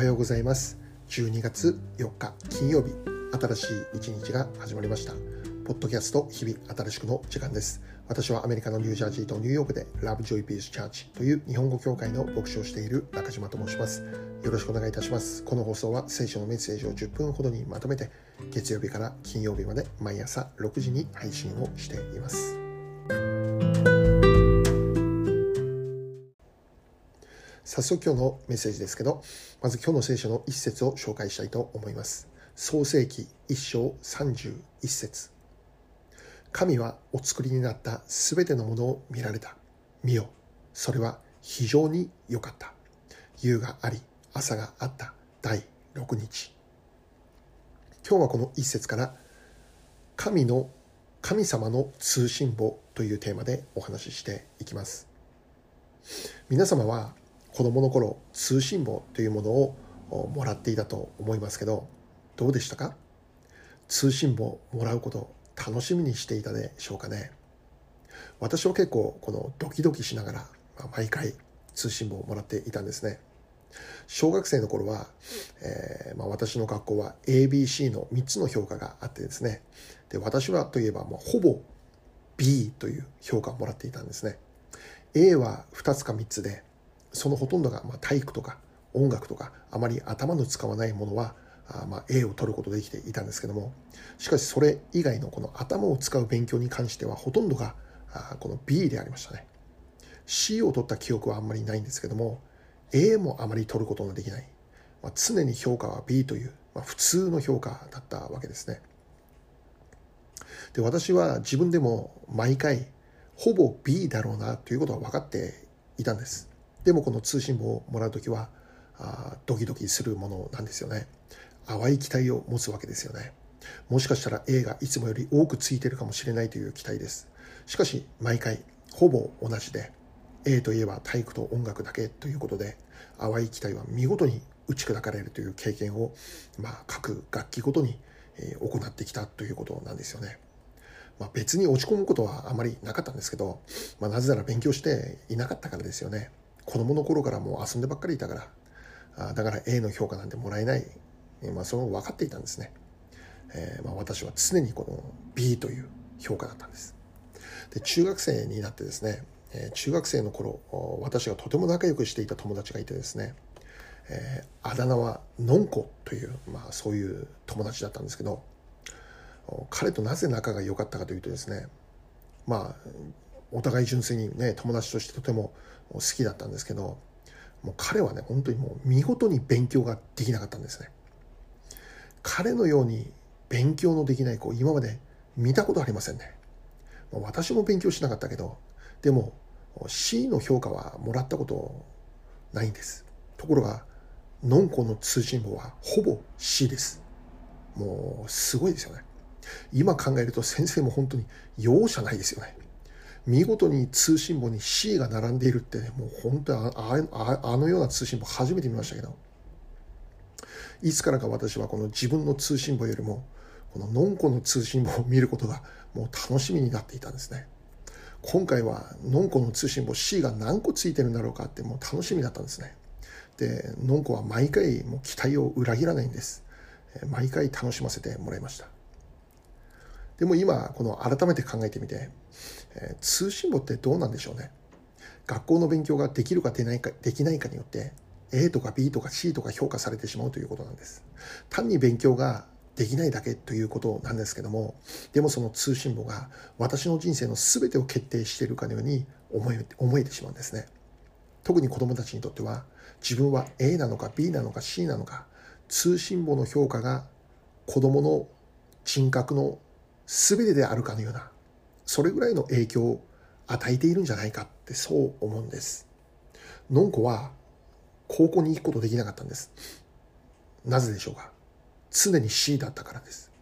はようございます。12月4日金曜日。新しい一日が始まりました。ポッドキャスト日々新しくの時間です。私はアメリカのニュージャージーとニューヨークでラブジョイピースチャーチという日本語協会の牧師をしている中島と申します。よろしくお願いいたします。この放送は聖書のメッセージを10分ほどにまとめて月曜日から金曜日まで毎朝6時に配信をしています。早速今日のメッセージですけど、まず今日の聖書の一節を紹介したいと思います。創世記一章31節神はお作りになったすべてのものを見られた。見よ、それは非常に良かった。夕があり、朝があった第6日。今日はこの一節から神の神様の通信簿というテーマでお話ししていきます。皆様は子供の頃通信簿というものをもらっていたと思いますけどどうでしたか？通信簿もらうこと楽しみにしていたでしょうかね？私は結構このドキドキしながら毎回通信簿をもらっていたんですね。小学生の頃は、えー、まあ、私の学校は ABC の3つの評価があってですね。で私はといえばもうほぼ B という評価をもらっていたんですね。A は2つか3つでそのほとんどが、ま体育とか音楽とかあまり頭の使わないものはあま A を取ることできていたんですけどもしかしそれ以外のこの頭を使う勉強に関してはほとんどがあこの B でありましたね。C を取った記憶はあんまりないんですけども A もあまり取ることのできない、まあ、常に評価は B という、まあ、普通の評価だったわけですね。で私は自分でも毎回ほぼ B だろうなということは分かっていたんです。でもこの通信簿をもらう時はあドキドキするものなんですよね淡い期待を持つわけですよねもしかしたら A がいつもより多くついてるかもしれないという期待ですしかし毎回ほぼ同じで A といえば体育と音楽だけということで淡い期待は見事に打ち砕かれるという経験を、まあ、各楽器ごとに行ってきたということなんですよね。まあ、別に落ち込むことはあまりなかったんですけど、まあ、なぜなら勉強していなかったからですよね。子供の頃からもう遊んでばっかりいたからあだから A の評価なんてもらえない、まあ、それも分かっていたんですね、えー、まあ、私は常にこの B という評価だったんです。で中学生になってですね、えー、中学生の頃私がとても仲良くしていた友達がいてですね、えー、あだ名はのんこという、まあ、そういう友達だったんですけど彼となぜ仲が良かったかというとですねまあお互い純粋にね友達としてとても好きだったんですけどもう彼はね本当にもう見事に勉強ができなかったんですね。彼のように勉強のできない子今まで見たことありませんね。私も勉強しなかったけどでも C の評価はもらったことないんです。ところがノンコの通信簿はほぼ C です。もうすごいですよね。今考えると先生も本当に容赦ないですよね。見事に通信簿に C が並んでいるって、ね、もう本当にああのような通信簿初めて見ましたけど。いつからか私はこの自分の通信簿よりもこのノンコの通信簿を見ることがもう楽しみになっていたんですね。今回はノンコの通信簿 C が何個ついてるんだろうかってもう楽しみだったんですね。でノンコは毎回もう期待を裏切らないんです。毎回楽しませてもらいました。でも今この改めて考えてみて、えー、通信簿ってどうなんでしょうね。学校の勉強ができるかでないかできないかによって A とか B とか C とか評価されてしまうということなんです。単に勉強ができないだけということなんですけどもでもその通信簿が私の人生の全てを決定しているかのように思え思えてしまうんですね。特に子供たちにとっては自分は A なのか B なのか C なのか通信簿の評価が子供の人格の全てであるかのようなそれぐらいの影響を与えているんじゃないかってそう思うんです。のんこは高校に行くことできなかったんです。なぜでしょうか。常に C だったからです。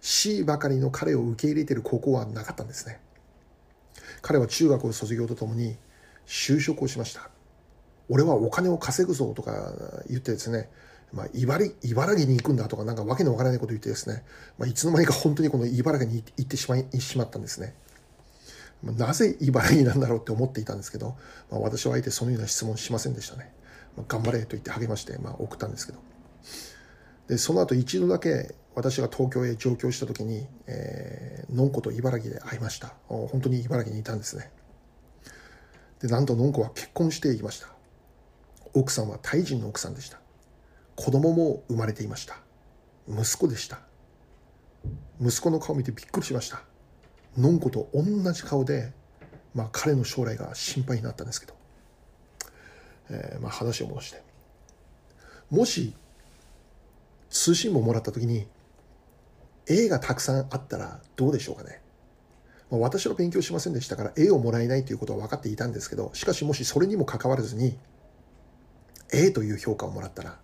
C ばかりの彼を受け入れている高校はなかったんですね。彼は中学を卒業とともに就職をしました。俺はお金を稼ぐぞとか言ってですねまあ、茨茨城に行くんだとか、なんかわけのわからないこと言ってですね、まあ、いつの間にか本当にこの茨城に行ってしまいしまったんですね。なぜ茨城なんだろうって思っていたんですけど、まあ、私はあえてそのような質問しませんでしたね。頑張れと言って励まして、まあ、送ったんですけど。でその後一度だけ私が東京へ上京した時に、えー、のんこと茨城で会いました。本当に茨城にいたんですね。でなんとのんこは結婚していました。奥さんはタイ人の奥さんでした。子供も生まれていました。息子でした。息子の顔見てびっくりしました。のんこと同じ顔で、まあ、彼の将来が心配になったんですけど、えー、まあ話を戻して。もし通信簿もらった時に A がたくさんあったらどうでしょうかね、まあ、私は勉強しませんでしたから A をもらえないということは分かっていたんですけどしかしもしそれにもかかわらずに A という評価をもらったら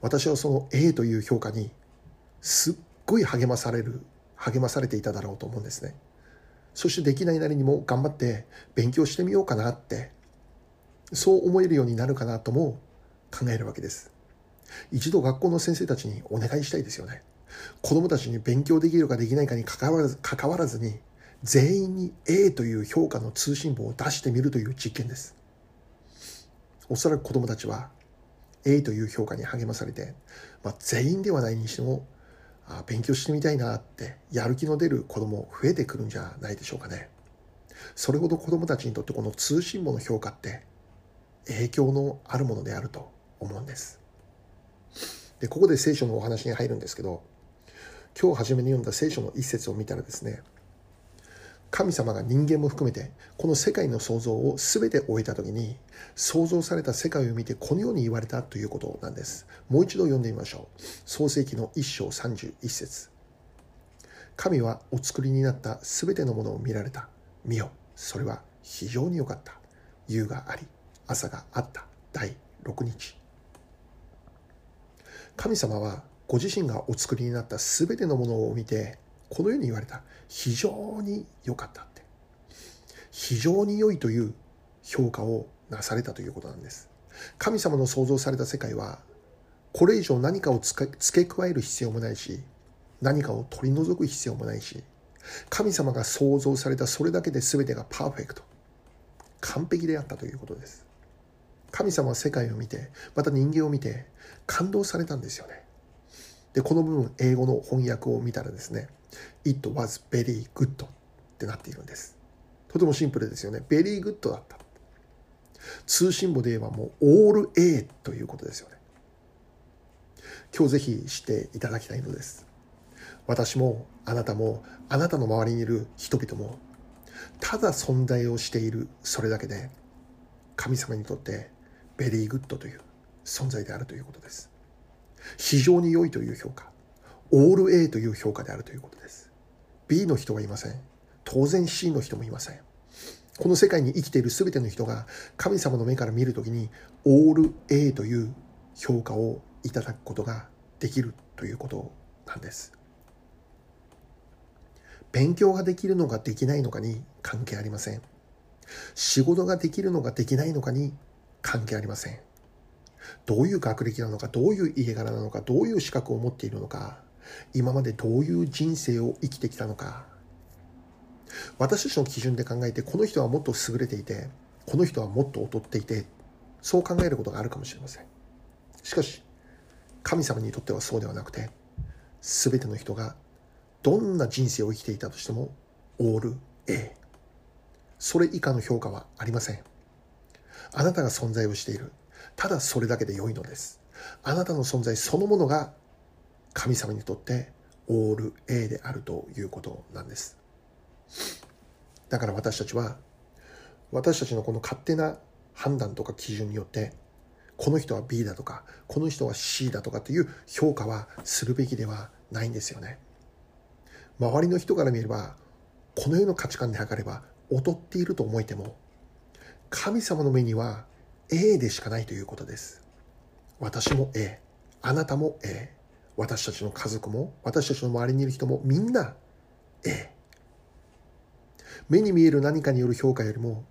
私はその A という評価にすっごい励まされる励まされていただろうと思うんですね。そしてできないなりにも頑張って勉強してみようかなってそう思えるようになるかなとも考えるわけです。一度学校の先生たちにお願いしたいですよね。子供たちに勉強できるかできないかに関わらず関わらずに全員に A という評価の通信簿を出してみるという実験です。おそらく子供たちは A という評価に励まされて、まあ、全員ではないにしてもあ勉強してみたいなってやる気の出る子供増えてくるんじゃないでしょうかね。それほど子供たちにとってこの通信簿の評価って影響のあるものであると思うんです。でここで聖書のお話に入るんですけど今日初めに読んだ聖書の一節を見たらですね神様が人間も含めてこの世界の創造を全て終えた時に創造された世界を見てこのように言われたということなんです。もう一度読んでみましょう。創世記の一章31節。神はお作りになった全てのものを見られた。見よそれは非常に良かった。夕があり朝があった。第6日。神様はご自身がお作りになった全てのものを見てこのように言われた。非常に良かったって。非常に良いという評価をなされたということなんです。神様の創造された世界はこれ以上何かを付け加える必要もないし何かを取り除く必要もないし神様が創造されたそれだけで全てがパーフェクト。完璧であったということです。神様は世界を見てまた人間を見て感動されたんですよね。でこの部分英語の翻訳を見たらですね It was very good ってなっているんです。とてもシンプルですよね。very good だった。通信簿で言えばもう all A ということですよね。今日ぜひ知っていただきたいのです。私もあなたもあなたの周りにいる人々もただ存在をしているそれだけで神様にとって very good という存在であるということです。非常に良いという評価。オール A という評価であるということです。B の人はいません。当然 C の人もいません。この世界に生きている全ての人が神様の目から見るときにオール A という評価をいただくことができるということなんです。勉強ができるのかできないのかに関係ありません。仕事ができるのかできないのかに関係ありません。どういう学歴なのか、どういう家柄なのか、どういう資格を持っているのか、今までどういう人生を生きてきたのか。私たちの基準で考えてこの人はもっと優れていてこの人はもっと劣っていてそう考えることがあるかもしれません。しかし神様にとってはそうではなくて全ての人がどんな人生を生きていたとしてもオール A それ以下の評価はありません。あなたが存在をしている。ただそれだけで良いのです。あなたの存在そのものが神様にとってオール A であるということなんです。だから私たちは私たちのこの勝手な判断とか基準によってこの人は B だとかこの人は C だとかっていう評価はするべきではないんですよね。周りの人から見ればこの世の価値観で測れば劣っていると思えても神様の目には A でしかないということです。私も A、あなたも A、私たちの家族も私たちの周りにいる人もみんな A 目に見える何かによる評価よりも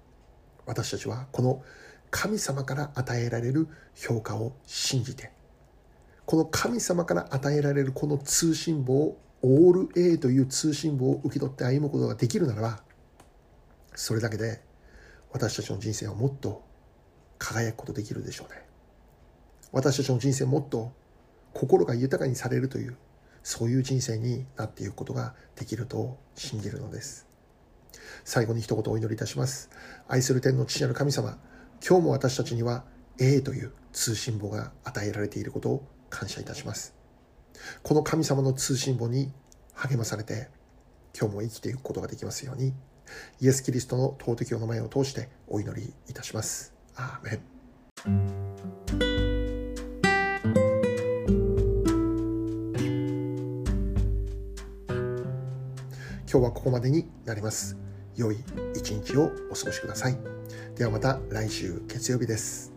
私たちはこの神様から与えられる評価を信じてこの神様から与えられるこの通信簿をオール A という通信簿を受け取って歩むことができるならばそれだけで私たちの人生はもっと輝くことできるでしょうね。私たちの人生もっと心が豊かにされるというそういう人生になっていくことができると信じるのです。最後に一言お祈りいたします。愛する天の父なる神様今日も私たちには A という通信簿が与えられていることを感謝いたします。この神様の通信簿に励まされて今日も生きていくことができますようにイエス・キリストの尊きお名前を通してお祈りいたします。アーメン。今日はここまでになります。良い一日をお過ごしください。ではまた来週月曜日です。